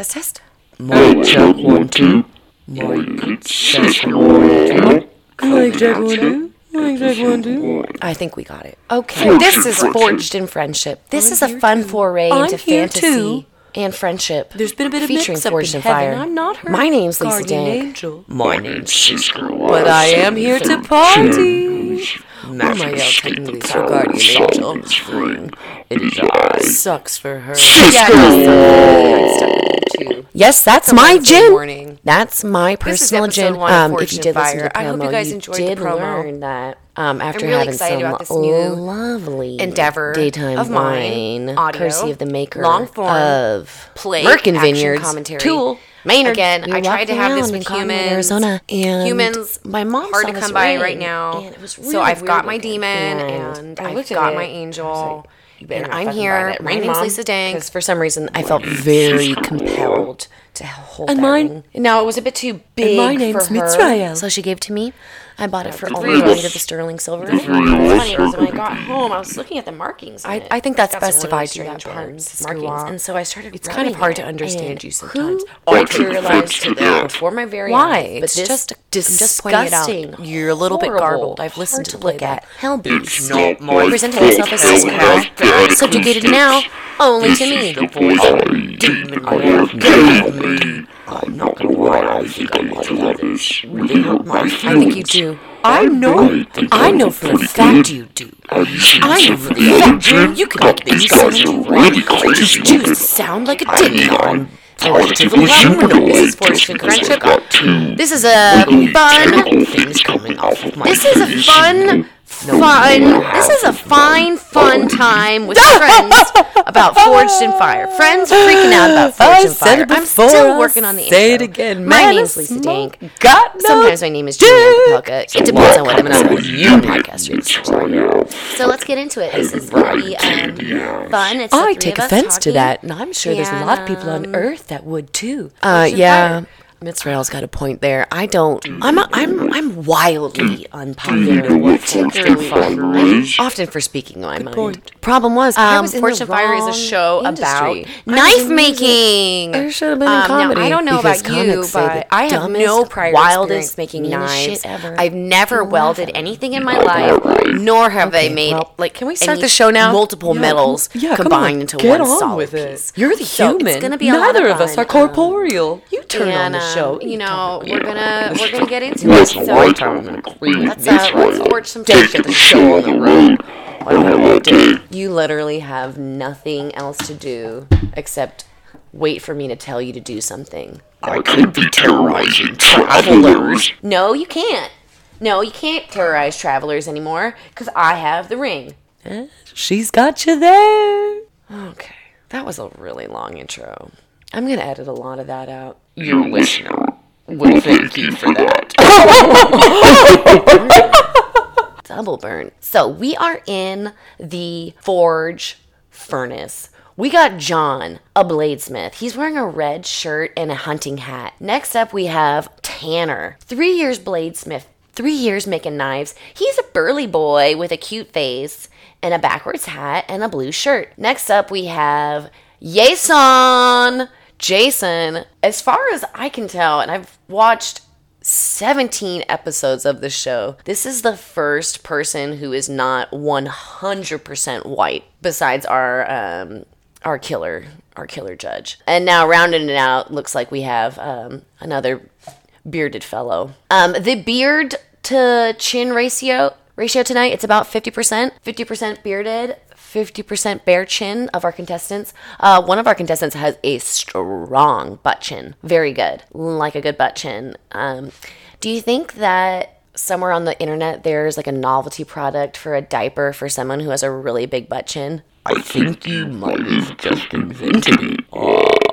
Test test. Mic check one two. Mic check one two. Mic check one two. Mic check one two. I think we got it. Okay. This is Forged in Friendship. This is a fun foray I'm into fantasy too. and friendship. There's been a bit of featuring mix-up Forged in in Fire. heaven. I'm not her My name's Lisa guardian Dank. angel. My name's Cisco. But I am here to party. Magic my God, escape technically the it's her power guardian angel. and spring. It is Sucks for her. Yeah, I'm stuck with you too. Yes, that's my gin. morning. That's my personal one Um, if you did listen to the promo, I hope you guys enjoyed the did promo. learn that um, after really having some about this new lovely endeavor daytime of mine, wine, audio, courtey of the maker long form, of play, Merkin Vineyards, commentary. Tool, Maynard. Again, I tried to have this with humans. Arizona, and Humans my mom hard to come by ring, right now. was so I've got my demon And and I've got my angel. And I'm here. My name's Mom? Lisa Dank. Because for some reason I felt very compelled to hold And mine- ring. No, it was a bit too big my name's for her. Mitzrael. So she gave it to me. I bought it for the only of the weight of the sterling silver. What's funny was when I got home, I was looking at the markings. on I- it. I think that's It's best if I do that strange part, markings, and so I started. It's kind of hard to understand you sometimes. Who I I can realized to that. before my very Why? eyes. But It's just I'm just pointing it out. disgusting. You're a little bit garbled. I've listened to to look at. that. Hell. It's not my Presenting fault. myself as Hell Cisco, subjugated now only to This me. Is the voice I, demon I have made me. I'm not gonna lie, I think I this. Really hurt my feelings. I think you do. I know. I know for a fact you do. Have you seen I know for a fact you God, make these these guys sound are really crazy. You just sound like a I mean, dick. I'm positively This is humanoid Forged just in because I've Friendship. This is a fun. things coming off of my This is a fun, fun. This is a fine, fun time with friends about Forged in Fire. Friends freaking out about Forged I in said Fire. it I'm still working on the say it again. My Man, name's Lisa smoke Dank. got no Sometimes my name is Julianne Papelka. It depends on what I'm going to you podcast you're So let's get into it. This is going to be um, fun. It's the I three take of us offense to that, and I'm sure there's a lot of people on Earth that would too. Uh, Forged in yeah. Fire. Mitzrael's got a point there. I don't. I'm. A, I'm. I'm wildly unpopular. Particularly, I'm often for speaking my mind. point. Problem was, I Um, was in Fortune the Fire is a wrong show industry. about knife making. There should have been Um, a now. I don't know about you, but I have dumbest, no prior wildest, experience making meanest knives. shit ever. I've never You laugh welded anything in my life, nor have I made well, like. can we start the show now? Multiple Yeah, metals come- yeah, come combined on, into get one on solid with it. piece. You're the So human. It's gonna be Neither of of us are corporeal. You turn on the show. you know, we're gonna we're gonna get into it. So right time I'm gonna clean let's this uh, let's one. some Take friendship. the show on the road. I don't have that day. You literally have nothing else to do except wait for me to tell you to do something. I could be terrorizing travelers. No, you can't. No, you can't terrorize travelers anymore because I have the ring. She's got you there. Okay, that was a really long intro. I'm gonna edit a lot of that out. Your listener will thank you for that. Double burn. So we are in the forge furnace. We got John, a bladesmith. He's wearing a red shirt and a hunting hat. Next up, we have Tanner, three years bladesmith, three years making knives. He's a burly boy with a cute face and a backwards hat and a blue shirt. Next up, we have Jason. Jason, as far as I can tell, and I've watched 17 episodes of the show. This is the first person who is not 100% white besides our um our killer, our killer judge. And now rounding it out looks like we have um another bearded fellow. Um the beard to chin ratio ratio tonight it's about 50%, 50% bearded, 50% bare chin of our contestants. Uh, one of our contestants has a strong butt chin. Very good. Like a good butt chin. Um, do you think that somewhere on the internet there's like a novelty product for a diaper for someone who has a really big butt chin? I think you might have just invented it.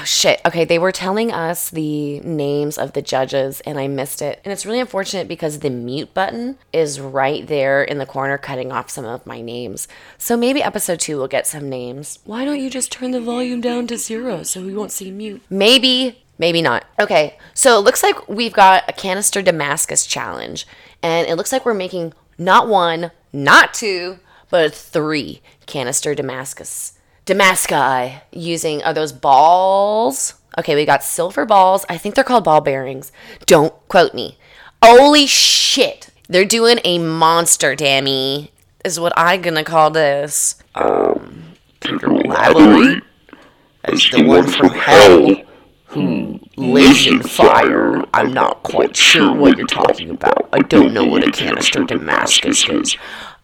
Oh shit. Okay, they were telling us the names of the judges and I missed it. And it's really unfortunate because the mute button is right there in the corner cutting off some of my names. So maybe episode 2 will get some names. Why don't you just turn the volume down to zero so we won't see mute? Maybe, maybe not. Okay, so it looks like we've got a canister Damascus challenge. And it looks like we're making not one, not two, but three canister Damascus. Damascus using are those balls? Okay, we got silver balls. I think they're called ball bearings. Don't quote me. Holy shit. They're doing a monster, Dammy. Is what I'm gonna call this. Um, elaborate? As the one from hell who lives in fire, I'm not quite sure what you're talking about. I don't know what a canister Damascus is.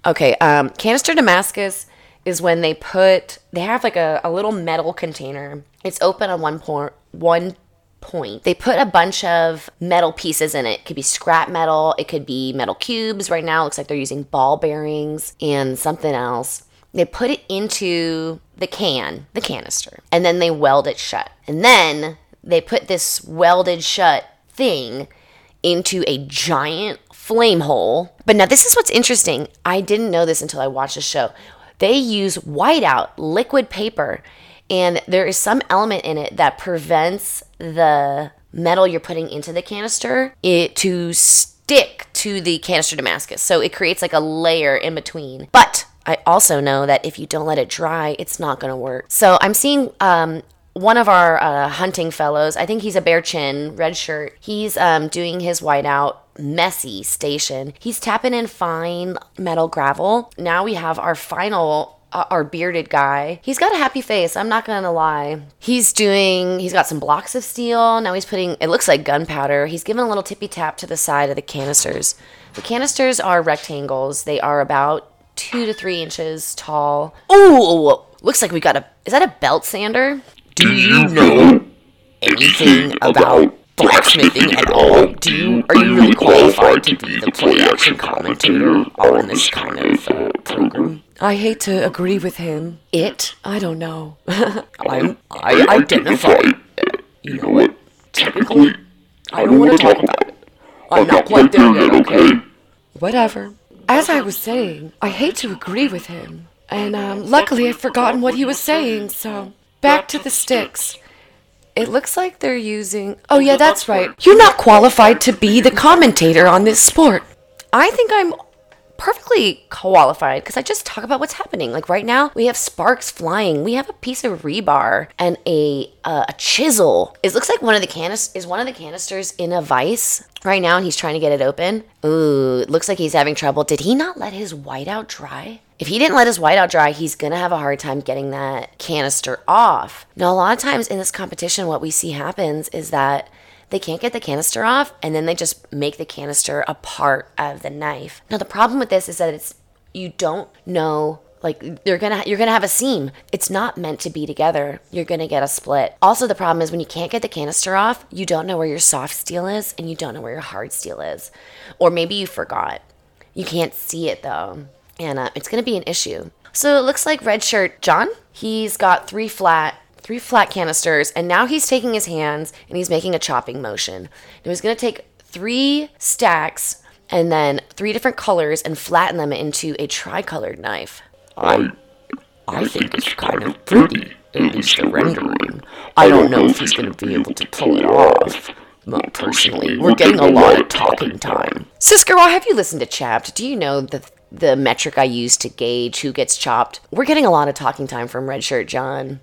Okay, um, canister Damascus is when they put they have like a, a little metal container. It's open on one point one point. They put a bunch of metal pieces in it. It could be scrap metal, it could be metal cubes. Right now it looks like they're using ball bearings and something else. They put it into the can, the canister, and then they weld it shut. And then they put this welded shut thing into a giant flame hole. But now this is what's interesting. I didn't know this until I watched the show. They use whiteout liquid paper and there is some element in it that prevents the metal you're putting into the canister it to stick to the canister Damascus. So it creates like a layer in between. But I also know that if you don't let it dry, it's not going to work. So I'm seeing um, one of our uh, hunting fellows, I think he's a bear chin, red shirt. He's um, doing his whiteout messy station. He's tapping in fine metal gravel. Now we have our final uh, our bearded guy. He's got a happy face. I'm not gonna lie. He's doing. He's got some blocks of steel. Now he's putting. It looks like gunpowder. He's giving a little tippy tap to the side of the canisters. The canisters are rectangles. They are about two to three inches tall. Ooh, looks like we got a. Is that a belt sander? Do you know anything about blacksmithing at all? Do you, are you really qualified to be the play action commentator on this kind of uh, program? I hate to agree with him. It? I don't know. I'm, I identify, uh, you know what, technically, I don't want to talk about it. I'm not quite there yet, okay? Whatever. As I was saying, I hate to agree with him. And um, luckily I've forgotten what he was saying, so back to the sticks. It looks like they're using. Oh, yeah, that's right. You're not qualified to be the commentator on this sport. I think I'm perfectly qualified because I just talk about what's happening. Like right now, we have sparks flying. We have a piece of rebar and a uh, a chisel. It looks like one of the canis is one of the canisters in a vice right now, and he's trying to get it open. Ooh, it looks like he's having trouble. Did he not let his whiteout dry? If he didn't let his whiteout dry, he's gonna have a hard time getting that canister off. Now, a lot of times in this competition, what we see happens is that they can't get the canister off and then they just make the canister a part of the knife. Now the problem with this is that it's you don't know like you're gonna you're gonna have a seam. It's not meant to be together. You're gonna get a split. Also the problem is when you can't get the canister off you don't know where your soft steel is and you don't know where your hard steel is. Or maybe you forgot. You can't see it though. And uh, it's gonna be an issue. So it looks like red shirt john he's got three flat three flat canisters, and now he's taking his hands and he's making a chopping motion. And he's going to take three stacks and then three different colors and flatten them into a tricolored knife. I, I think it's kind of pretty, at least the rendering. I don't know if he's going to be able to pull it off. But personally, we're getting a lot of talking time. Siskerwa, have you listened to Chapped? Do you know the the metric I use to gauge who gets chopped? We're getting a lot of talking time from Redshirt John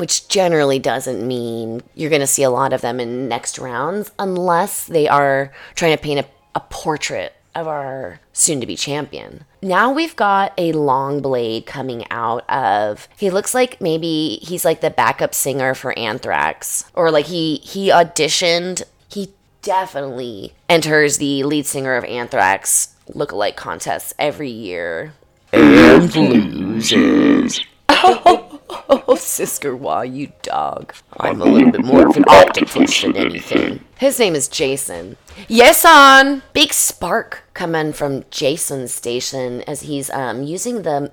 which generally doesn't mean you're going to see a lot of them in next rounds unless they are trying to paint a, a portrait of our soon to be champion. Now we've got a long blade coming out of he looks like maybe he's like the backup singer for Anthrax or like he he auditioned he definitely enters the lead singer of Anthrax lookalike contests every year. And loses. Oh. Oh, Siskerwa, you dog. I'm a little bit more of an octopus than anything. His name is Jason. Yes, on. Big spark coming from Jason's station as he's um, using the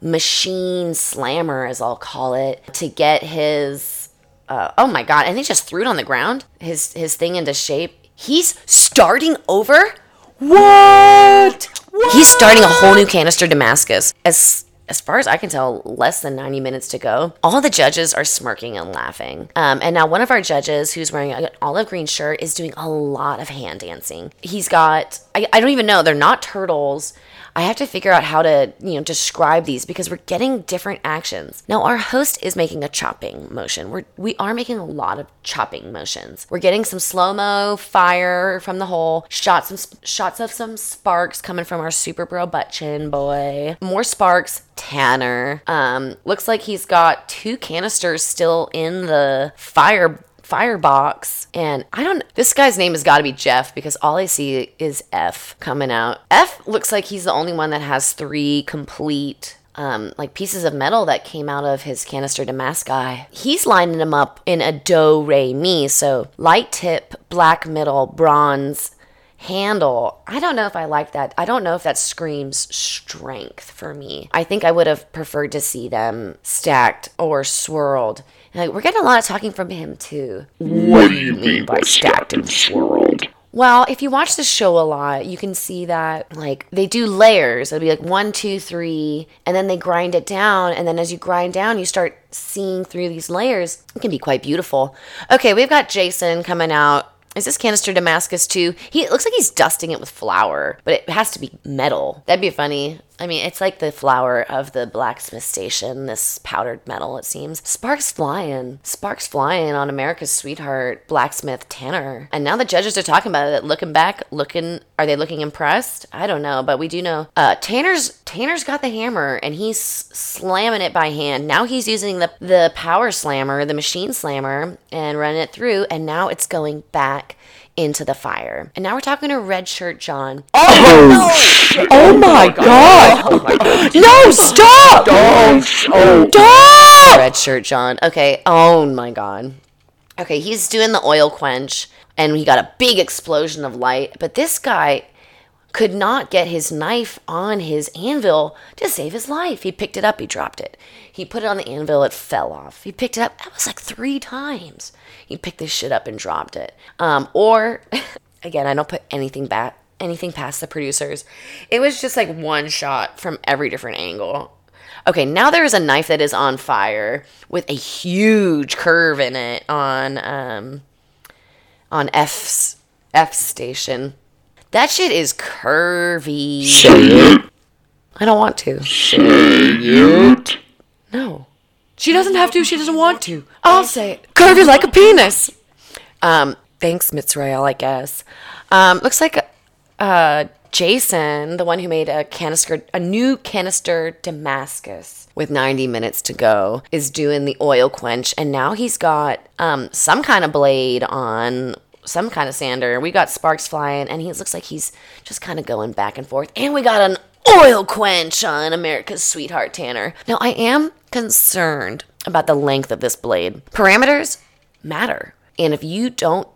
machine slammer, as I'll call it, to get his. Uh, oh my god! And he just threw it on the ground. His his thing into shape. He's starting over. What? what? He's starting a whole new canister Damascus. As as far as I can tell, less than 90 minutes to go. All the judges are smirking and laughing. Um, and now, one of our judges, who's wearing an olive green shirt, is doing a lot of hand dancing. He's got, I, I don't even know, they're not turtles. I have to figure out how to, you know, describe these because we're getting different actions. Now, our host is making a chopping motion. We're, we are making a lot of chopping motions. We're getting some slow mo fire from the hole, shots, some shots of some sparks coming from our super bro butt chin boy. More sparks, Tanner. Um, looks like he's got two canisters still in the fire firebox and i don't this guy's name has got to be jeff because all i see is f coming out f looks like he's the only one that has three complete um, like pieces of metal that came out of his canister Damascus. He's lining them up in a do re mi, so light tip, black middle, bronze handle. I don't know if I like that. I don't know if that screams strength for me. I think I would have preferred to see them stacked or swirled. And like, we're getting a lot of talking from him too. What do you mean by stacked and swirled? Well, if you watch the show a lot, you can see that like they do layers. It'll be like one, two, three, and then they grind it down. And then as you grind down, you start seeing through these layers. It can be quite beautiful. Okay, we've got Jason coming out is this canister Damascus too? He looks like he's dusting it with flour, but it has to be metal. That'd be funny. I mean, it's like the flour of the blacksmith station, this powdered metal, it seems. Sparks flying. Sparks flying on America's sweetheart, blacksmith Tanner. And now the judges are talking about it. Looking back, looking, are they looking impressed? I don't know, but we do know. Uh, Tanner's, Tanner's got the hammer and he's slamming it by hand. Now he's using the, the power slammer, the machine slammer, and running it through. And now it's going back into the fire. And now we're talking to Red Shirt John. Oh, oh no! Oh, oh my god! Oh my god. No, stop! Don't! Oh, Stop! Red Shirt John. Okay. Oh my god. Okay, he's doing the oil quench and he got a big explosion of light, but this guy could not get his knife on his anvil to save his life. He picked it up, he dropped it. He put it on the anvil, it fell off. He picked it up, that was like three times. He picked this shit up and dropped it. Um, or, again, I don't put anything back, anything past the producers. It was just like one shot from every different angle. Okay, now there is a knife that is on fire with a huge curve in it on um, on F's F station. That shit is curvy. say it. I don't want to. Say it. No. She doesn't have to, she doesn't want to. I'll say it. Curvy like a penis. Um, thanks, Mitzrael, I guess. Um, looks like uh, Jason, the one who made a canister, a new canister Damascus with 90 minutes to go, is doing the oil quench, and now he's got um, some kind of blade on some kind of sander. We got sparks flying, and he looks like he's just kind of going back and forth. And we got an oil quench on America's sweetheart Tanner. Now, I am concerned about the length of this blade. Parameters matter. And if you don't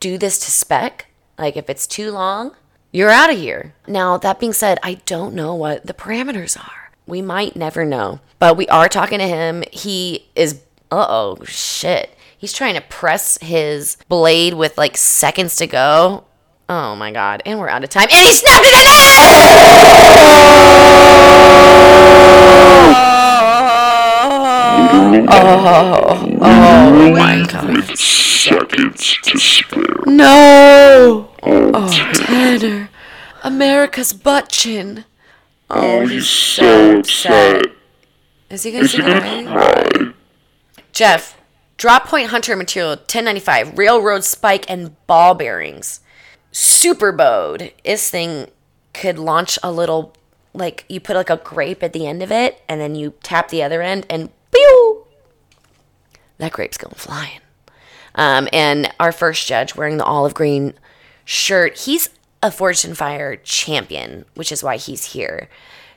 do this to spec, like if it's too long, you're out of here. Now, that being said, I don't know what the parameters are. We might never know. But we are talking to him. He is, uh oh, shit. He's trying to press his blade with like seconds to go. Oh my god. And we're out of time. And he snapped it in half! Oh, oh, oh, oh. oh my god. Seconds to spare. No! Oh, Oh, Tanner. America's butt chin. oh, he's so upset. Is he gonna Is he gonna cry? Jeff, drop point hunter material 1095, railroad spike and ball bearings. Super bowed. This thing could launch a little, like you put like a grape at the end of it, and then you tap the other end, and pew! That grape's going flying. Um, and our first judge wearing the olive green shirt, he's a Forged in Fire champion, which is why he's here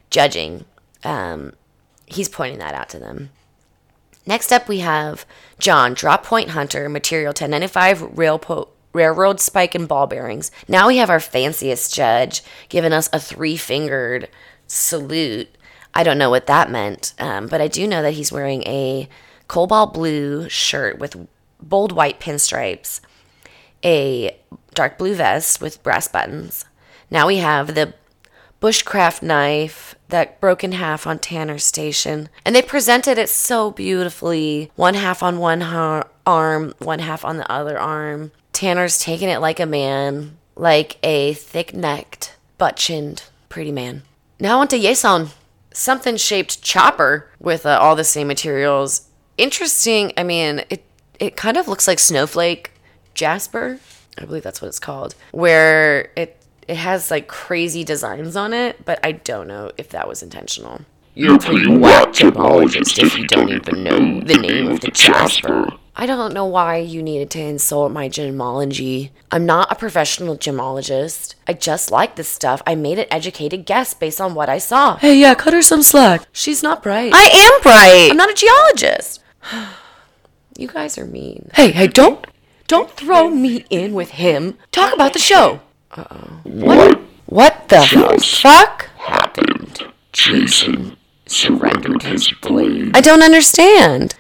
judging. Um, he's pointing that out to them. Next up, we have John, Drop Point Hunter, Material 1095, rail po- Railroad Spike and Ball Bearings. Now we have our fanciest judge giving us a three fingered salute. I don't know what that meant, um, but I do know that he's wearing a cobalt blue shirt with bold white pinstripes, a dark blue vest with brass buttons. Now we have the bushcraft knife that broke in half on Tanner's station. And they presented it so beautifully. One half on one har- arm, one half on the other arm. Tanner's taking it like a man, like a thick necked, butt chinned, pretty man. Now onto Yason. Something shaped chopper with uh, all the same materials. Interesting. I mean, it it kind of looks like snowflake jasper. I believe that's what it's called. Where it it has like crazy designs on it, but I don't know if that was intentional. You're a pretty whack gemologist if you don't even know the name of the Jasper. I don't know why you needed to insult my gemology. I'm not a professional gemologist. I just like this stuff. I made an educated guess based on what I saw. Hey, yeah, cut her some slack. She's not bright. I am bright. I'm not a geologist. you guys are mean. hey, hey, don't, don't throw me in with him. Talk about the show. What What the Just- fuck? happened? Jason surrendered his blade. I don't understand.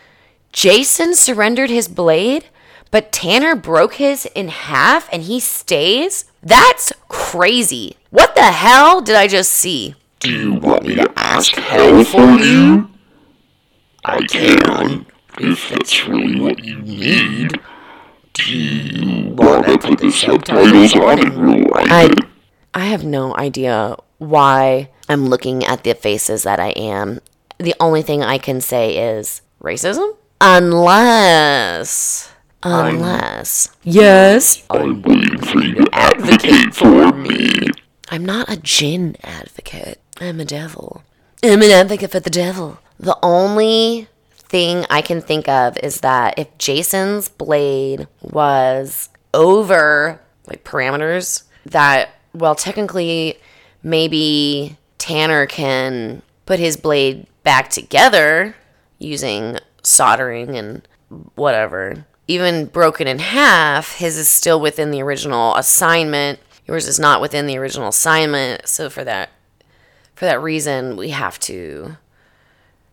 Jason surrendered his blade, but Tanner broke his in half and he stays? That's crazy. What the hell did I just see? Do you want me to ask Hell for you? I can, if that's really what you need. Do you want to put the subtitles on and rewind I? I have no idea why I'm looking at the faces that I am. The only thing I can say is racism? Unless unless Yes. I'm waiting for you to advocate for me. I'm not a gin advocate. I'm a devil. I'm an advocate for the devil. The only thing I can think of is that if Jason's blade was over like parameters that well technically maybe Tanner can put his blade back together using soldering and whatever. Even broken in half, his is still within the original assignment. Yours is not within the original assignment. So for that for that reason, we have to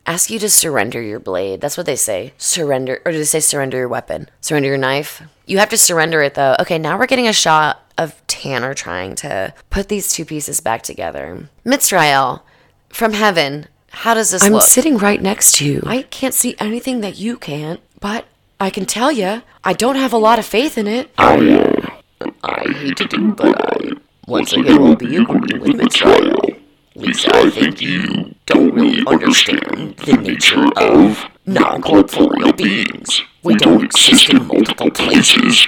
ask you to surrender your blade. That's what they say. Surrender or do they say surrender your weapon? Surrender your knife? You have to surrender it though. Okay, now we're getting a shot of Tanner trying to put these two pieces back together. Mitzrael, from heaven, how does this I'm look? sitting right next to you. I can't see anything that you can't, but I can tell you, I don't have a lot of faith in it. I, uh, I hate to do, but I once again will be agreeing with Mitzrael. Lisa, I think you don't really understand the nature of non-corporeal beings. We don't exist in multiple places.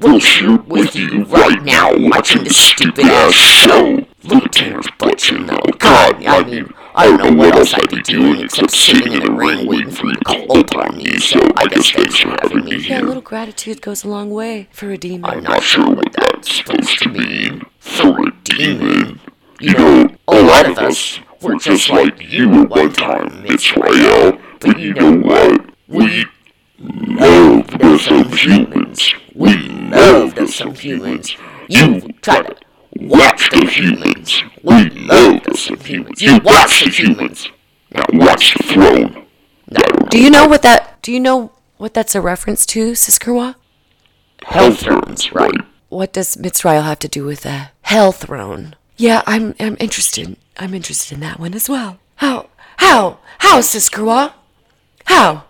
We'll shoot with you right now watching this stupid-ass show. Look at Tanner's butt, you know. God, I mean, I don't oh, know what else I'd be doing except sitting in the ring waiting for you to call upon me, so I guess thanks for having me here. Yeah, a little gratitude goes a long way for a demon. I'm not sure what that's supposed to mean for a demon. You know, a lot of us were just like you at one time, Israel. But you know what? We loved some humans. We loved some humans. You try to watch the humans. We loved some humans. You watch the humans. Now watch the throne. Do you know what that? Do you know what that's a reference to, Siskerwa? hell thrones, right? What does Mitzrael have to do with a Hell Throne? Yeah, I'm I'm interested. I'm interested in that one as well. How? How? How, Siskerwa? How?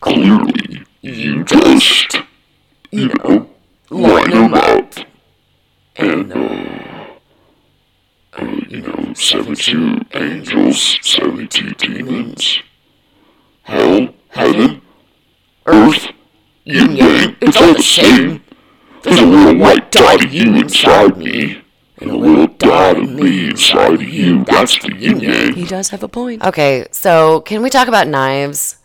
Clearly, you just, you know, line up. And, uh, uh, you know, 72 angels, 72 demons. Hell, heaven, earth, yin yang, it's all the same. There's a little white dot of you inside me. And a little dot of me inside of you. That's the yin yang. He does have a point. Okay, so can we talk about knives?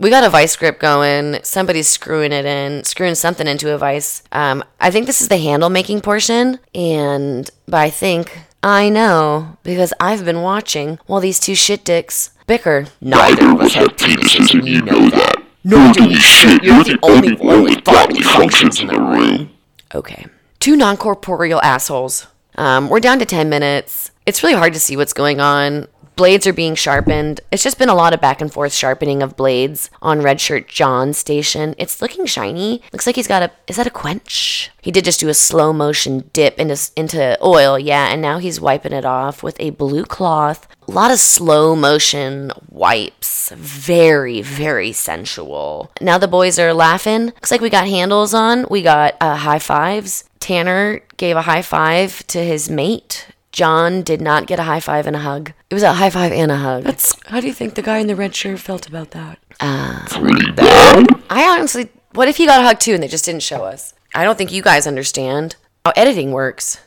We got a vice grip going. Somebody's screwing it in, screwing something into a vice. Um, I think this is the handle making portion, and but I think I know because I've been watching while these two shit dicks bicker. Neither of us have penises, and you know that. Nor do we shit. You're the only one with bodily functions in the room. Okay. Two non corporeal assholes. Um, we're down to 10 minutes. It's really hard to see what's going on. Blades are being sharpened. It's just been a lot of back and forth sharpening of blades on Red Shirt John's station. It's looking shiny. Looks like he's got a. Is that a quench? He did just do a slow motion dip into, into oil, yeah, and now he's wiping it off with a blue cloth. A lot of slow motion wipes. Very, very sensual. Now the boys are laughing. Looks like we got handles on. We got uh, high fives. Tanner gave a high five to his mate, John did not get a high five and a hug. It was a high five and a hug. That's how do you think the guy in the red shirt felt about that? Uh, Pretty bad. I honestly, what if he got a hug too and they just didn't show us? I don't think you guys understand how editing works.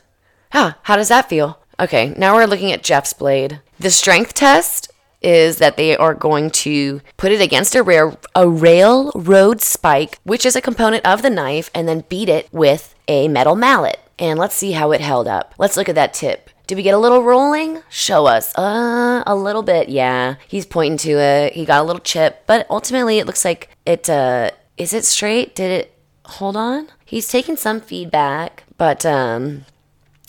Huh, how does that feel? Okay, now we're looking at Jeff's blade. The strength test is that they are going to put it against a rail, a railroad spike, which is a component of the knife, and then beat it with a metal mallet. And let's see how it held up. Let's look at that tip. Did we get a little rolling? Show us. Uh, a little bit. Yeah, he's pointing to it. He got a little chip, but ultimately it looks like it. Uh, is it straight? Did it hold on? He's taking some feedback, but um,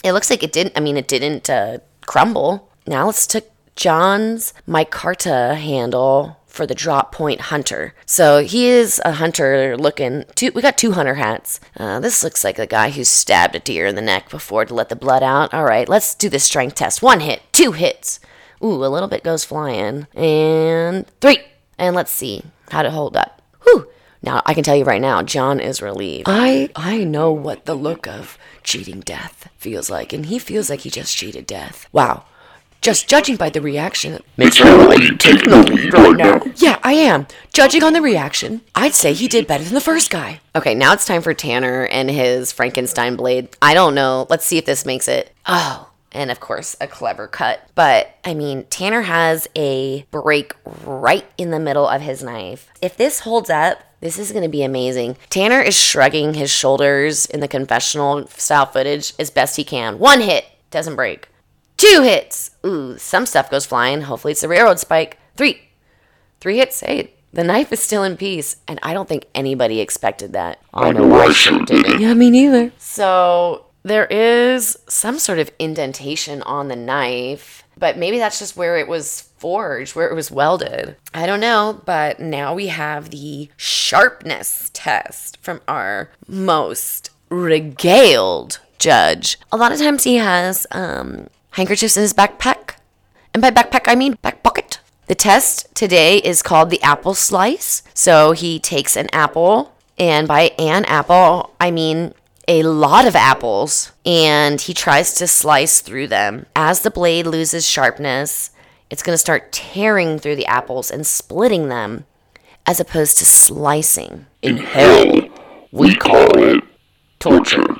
it looks like it didn't. I mean, it didn't uh, crumble. Now let's take John's micarta handle for the drop point hunter. So he is a hunter looking. Two, we got two hunter hats. Uh, this looks like the guy who stabbed a deer in the neck before to let the blood out. All right, let's do the strength test. One hit, two hits. Ooh, a little bit goes flying. And three. And let's see how to hold up. Whew. Now I can tell you right now, John is relieved. I I know what the look of cheating death feels like, and he feels like he just cheated death. Wow. Just judging by the reaction. Makes it sound like you're taking the lead right now. Yeah, I am. Judging on the reaction, I'd say he did better than the first guy. Okay, now it's time for Tanner and his Frankenstein blade. I don't know. Let's see if this makes it. Oh, and of course, a clever cut. But I mean, Tanner has a break right in the middle of his knife. If this holds up, this is going to be amazing. Tanner is shrugging his shoulders in the confessional style footage as best he can. One hit, doesn't break. Two hits. Ooh, some stuff goes flying. Hopefully, it's a railroad spike. Three. Three hits. Hey, the knife is still in peace, and I don't think anybody expected that. I know I sure didn't. Yeah, me neither. So there is some sort of indentation on the knife, but maybe that's just where it was forged, where it was welded. I don't know, but now we have the sharpness test from our most regaled judge. A lot of times he has um, handkerchiefs in his backpack. And by backpack, I mean back pocket. The test today is called the apple slice. So he takes an apple, and by an apple, I mean a lot of apples, and he tries to slice through them. As the blade loses sharpness, it's going to start tearing through the apples and splitting them, as opposed to slicing. In hell, we call it torture.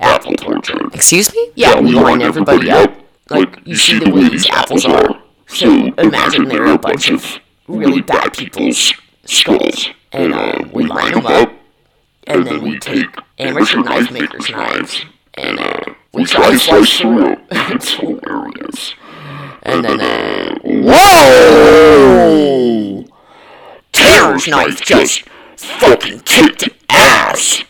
Apple torture. Excuse me? Yeah, we line everybody up. Like, you see the way these apples are. So imagine they're a bunch of really bad people's skulls. And uh, we line them up. And then we take amateur knife makers' knives. And uh, we try to slice through. Them. It's hilarious. And then, uh, whoa! Terror's knife just fucking kicked ass!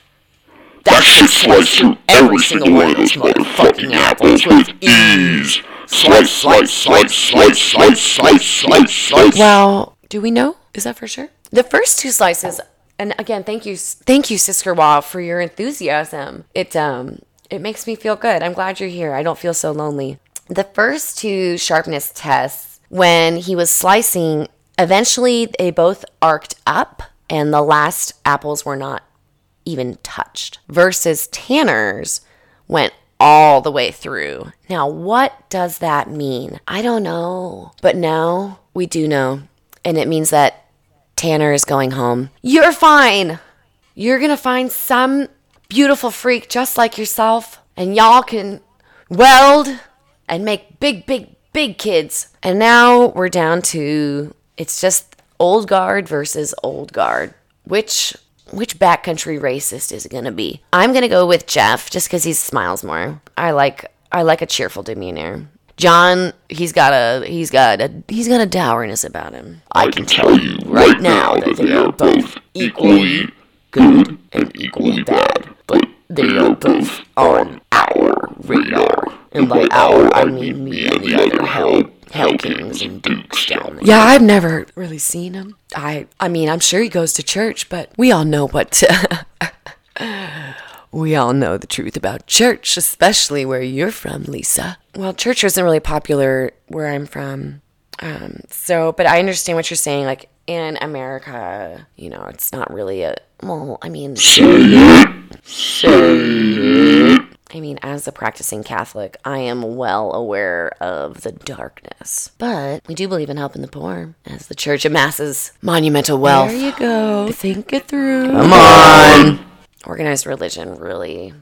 That shit sliced through every single one of those motherfucking apples with ease! Slice, slice, slice, slice, slice, slice, slice, slice. Well, do we know? Is that for sure? The first two slices, and again, thank you, thank you, Sisker Wah, for your enthusiasm. It um, it makes me feel good. I'm glad you're here. I don't feel so lonely. The first two sharpness tests, when he was slicing, eventually they both arced up, and the last apples were not even touched. Versus Tanner's went all the way through. Now, what does that mean? I don't know. But now we do know. And it means that Tanner is going home. You're fine. You're going to find some beautiful freak just like yourself, and y'all can weld and make big, big, big kids. And now we're down to it's just old guard versus old guard. Which which backcountry racist is it gonna be? I'm gonna go with Jeff just because he smiles more. I like I like a cheerful demeanor. John, he's got a he's got a he's got a dourness about him. I can tell you right now that they are both equally good and equally bad, but they are both on our radar. And by our, I mean me and the other Hell, Hell Kings and Dukes down there. Yeah, I've never really seen him. I I mean, I'm sure he goes to church, but we all know what to We all know the truth about church, especially where you're from, Lisa. Well, church isn't really popular where I'm from. Um, so, but I understand what you're saying. Like in America, you know, it's not really a. Well, I mean, Say it. Say it. I mean, as a practicing Catholic, I am well aware of the darkness. But we do believe in helping the poor, as the Church amasses monumental wealth. There you go. Think it through. Come on! Organized religion really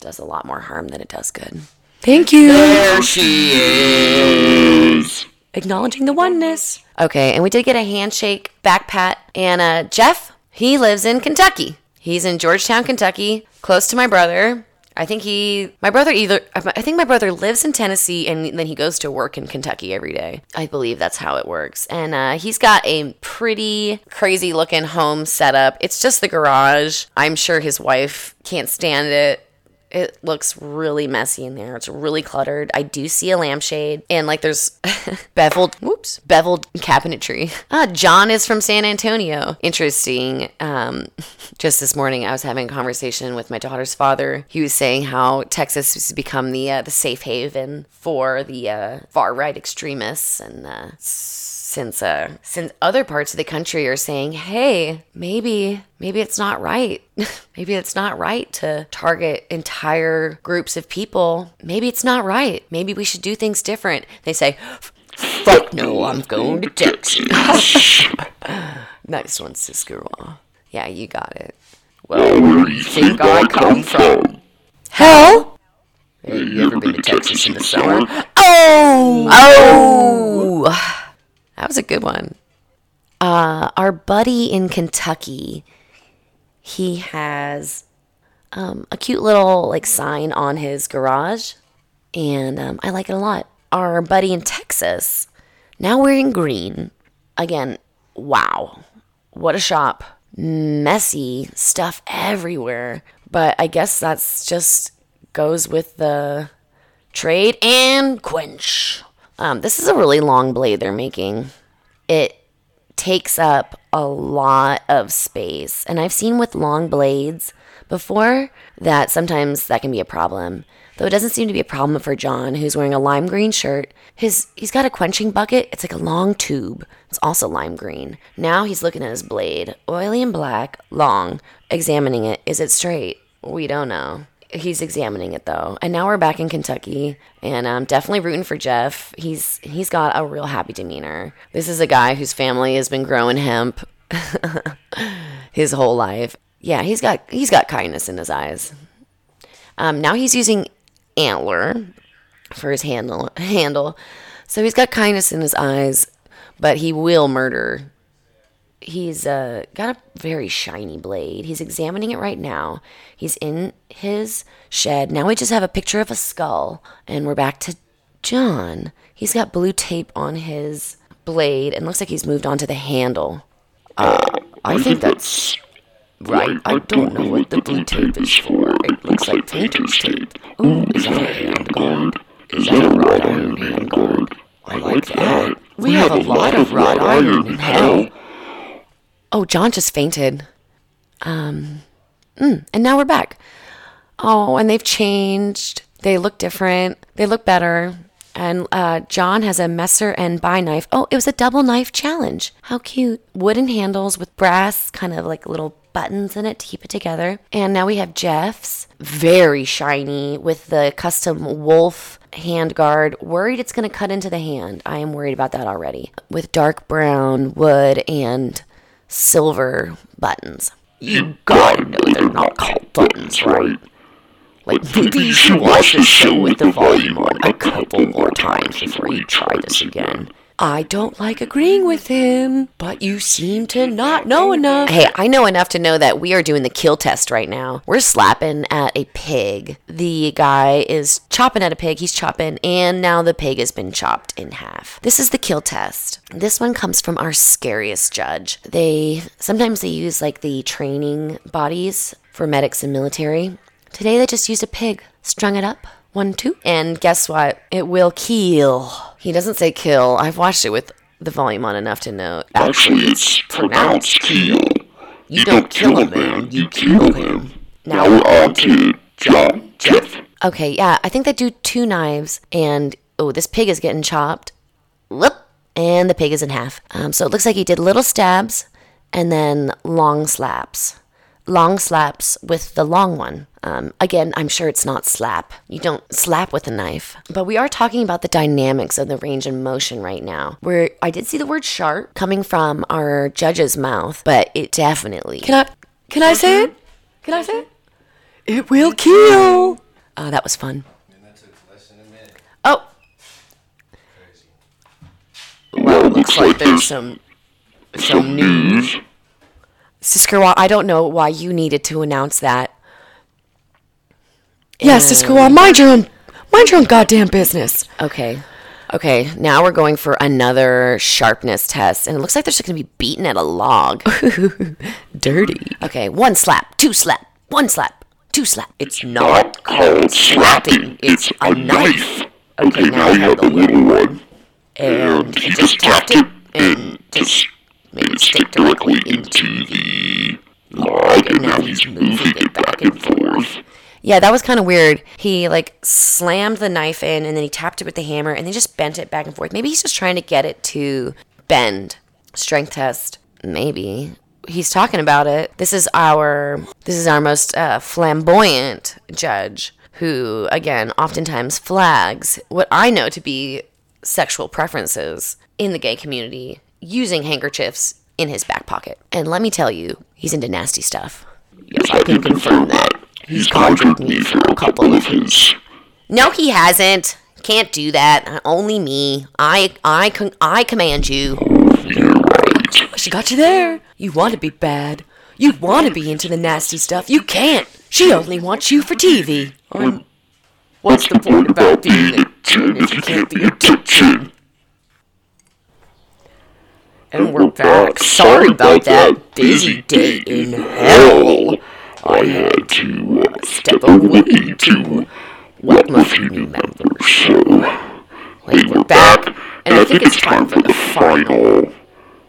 does a lot more harm than it does good. Thank you. There she is. Acknowledging the oneness. Okay, and we did get a handshake, back pat, and uh, Jeff, he lives in Kentucky. He's in Georgetown, Kentucky, close to my brother. I think he, my brother either, I think my brother lives in Tennessee and then he goes to work in Kentucky every day. I believe that's how it works. And uh, he's got a pretty crazy looking home setup. It's just the garage. I'm sure his wife can't stand it. It looks really messy in there. It's really cluttered. I do see a lampshade and like there's beveled, whoops, beveled cabinetry. Ah, John is from San Antonio. Interesting. Um, just this morning, I was having a conversation with my daughter's father. He was saying how Texas has become the uh, the safe haven for the uh, far right extremists and. Uh, since uh since other parts of the country are saying hey maybe maybe it's not right. Maybe it's not right to target entire groups of people. Maybe it's not right. Maybe we should do things different. They say Fuck no, I'm going to Texas. nice one siskira yeah you got it. Well, where do you think I come from? Hell. Have you ever been to Texas in the summer? oh! Oh that was a good one. Uh our buddy in kentucky he has um, a cute little like sign on his garage and um, i like it a lot. Our buddy in texas now wearing green. Again wow. What a shop. Messy stuff everywhere. But i guess that's just goes with the trade and quench um, this is a really long blade they're making it takes up a lot of space. And I've seen with long blades before that sometimes that can be a problem. Though it doesn't seem to be a problem for John, who's wearing a lime green shirt. His he's got a quenching bucket. It's like a long tube. It's also lime green. Now he's looking at his blade, oily and black, long, examining it. Is it straight? We don't know. He's examining it though. And now we're back in Kentucky and I'm definitely rooting for Jeff. He's he's got a real happy demeanor. This is a guy whose family has been growing hemp his whole life. Yeah, he's got he's got kindness in his eyes. Um, now he's using antler for his handle handle. So he's got kindness in his eyes, but he will murder he's uh, got a very shiny blade. He's examining it right now. He's in his shed. Now we just have a picture of a skull, and we're back to John. He's got blue tape on his blade, and looks like he's moved on to the handle. I think that's right. I don't know what the blue tape is for. It looks like painter's tape. Ooh, is that a hand guard? Is that a wrought iron hand guard? I like that. We have a lot of wrought iron in hell. Oh, John just fainted. Um, mm, and now we're back. Oh, and they've changed. They look different. They look better. And uh, John has a Messer and Bowie knife. Oh, it was a double knife challenge. How cute. Wooden handles with brass, kind of like little buttons in it to keep it together. And now we have Jeff's. Very shiny with the custom wolf hand guard. Worried it's going to cut into the hand. I am worried about that already. With dark brown wood and silver buttons. You gotta know they're not called buttons, right? Like, maybe you should watch the show with the volume on a couple more times before you try this again. I don't like agreeing with him, but you seem to not know enough. Hey, I know enough to know that we are doing the kill test right now. We're slapping at a pig. The guy is chopping at a pig, he's chopping, and now the pig has been chopped in half. This is the kill test. This one comes from our scariest judge. They sometimes they use like the training bodies for medics and military. Today they just used a pig, strung it up. One, two. And guess what? It will kill. He doesn't say kill. I've watched it with the volume on enough to know. Actually, it's pronounced kill. You don't kill a man, you kill him. Now we're on to John Jeff. Okay, yeah, I think they do two knives, and oh, this pig is getting chopped. Whoop! And the pig is in half. Um, so it looks like he did little stabs and then long slaps. Long slaps with the long one. Um, again, I'm sure it's not slap. You don't slap with a knife. But we are talking about the dynamics of the range and motion right now. Where I did see the word sharp coming from our judge's mouth, but it definitely. Can I? Can I say it? Can I say it? It will kill. Oh, that was fun. Oh. Well, looks like there's some some news. Sisker, I don't know why you needed to announce that. Yes, Sisker, mind your own, mind your own goddamn business. Okay. Okay, now we're going for another sharpness test, and it looks like they're just gonna be beaten at a log. Dirty. Okay, one slap, two slap, one slap, two slap. It's not called slapping. It's a knife. Okay, now you have the little one. And he just tapped it and just made it stick directly into the log, and now he's moving it back and forth. Yeah, that was kind of weird. He like slammed the knife in and then he tapped it with the hammer and then just bent it back and forth. Maybe he's just trying to get it to bend. Strength test. Maybe. He's talking about it. This is our this is our most uh, flamboyant judge who again oftentimes flags what I know to be sexual preferences in the gay community using handkerchiefs in his back pocket. And let me tell you, he's into nasty stuff. Yes, I can confirm that. He's conjured me for a couple of his. No, he hasn't. Can't do that. Only me. I I con- I command you. Oh, you're right. She got you there. You want to be bad. You want to be into the nasty stuff. You can't. She only wants you for TV. I'm, what's the point about being a jinn if you can't be a tit chin? And we're oh, back. Sorry about that busy day in hell. I had to uh, step away to welcome a few new members, so Wait, we're back, and I think it's time for the final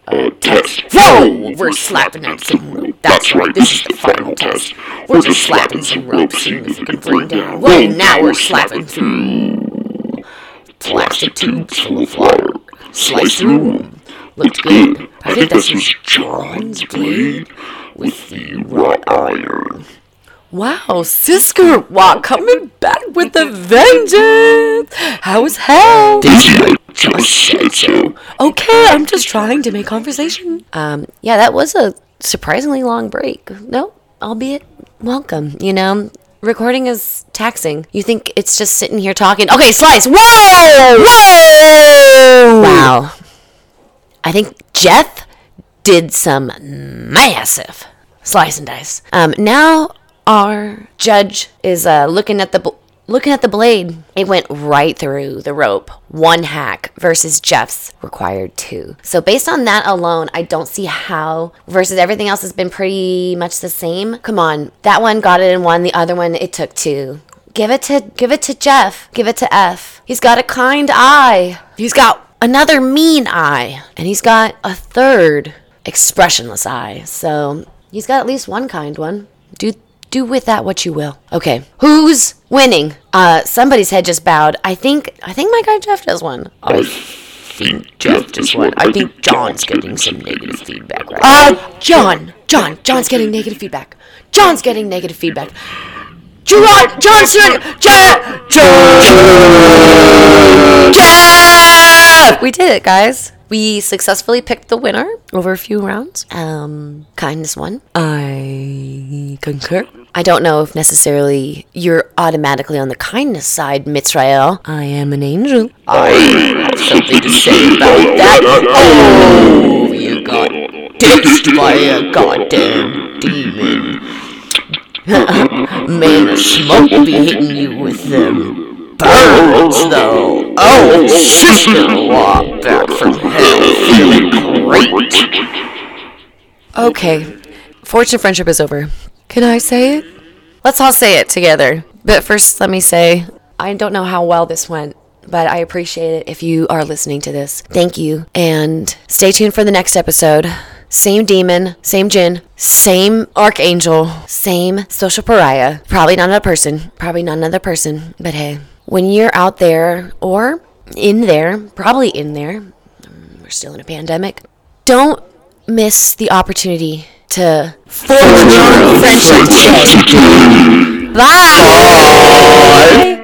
uh, test. Whoa! We're slapping on some rope. That's right, this is the final test. We're just slapping some rope, seeing if we can bring down. Whoa! Now we're slapping through plastic tubes full of flour. Slice through them. Looked good. I think this was John's blade with the wrought iron. Wow, Sisker, wow, coming back with a vengeance. How's hell? Dizzy, I just said so. Okay, I'm just trying to make conversation. Um, yeah, that was a surprisingly long break. No, albeit welcome. You know, recording is taxing. You think it's just sitting here talking? Okay, slice. Whoa! Whoa! Wow. I think Jeff did some massive slice and dice. Um, now our judge is uh, looking at the. Bl- Looking at the blade, it went right through the rope. One hack versus Jeff's required two. So, based on that alone, I don't see how, versus everything else has been pretty much the same. Come on, that one got it in one, the other one it took two. Give it to give it to Jeff. Give it to F. He's got a kind eye. He's got another mean eye. And he's got a third expressionless eye. So he's got at least one kind one. Do do with that what you will. Okay. Who's winning? Uh somebody's head just bowed. I think I think my guy Jeff does one. I think Jeff just won. I think John's getting some negative feedback right Uh, John, John, John's getting negative feedback. John's getting negative feedback. John, John's doing John, John, We did it, guys. We successfully picked the winner over a few rounds. Um, kindness won. I concur. I don't know if necessarily you're automatically on the kindness side, Mitzrael. I am an angel. I have something to say about that. Oh, you got ditched by a goddamn demon. Man, the smoke be hitting you with them burns, though. Oh, Sisker, walk back from hell feeling great. Okay, fortune friendship is over. Can I say it? Let's all say it together. But first, let me say I don't know how well this went, but I appreciate it if you are listening to this. Thank you. And stay tuned for the next episode. Same demon, same jinn, same archangel, same social pariah. Probably not another person, probably not another person, but hey, when you're out there or in there, probably in there, we're still in a pandemic, don't miss the opportunity to forge your friendship today. Bye. Bye.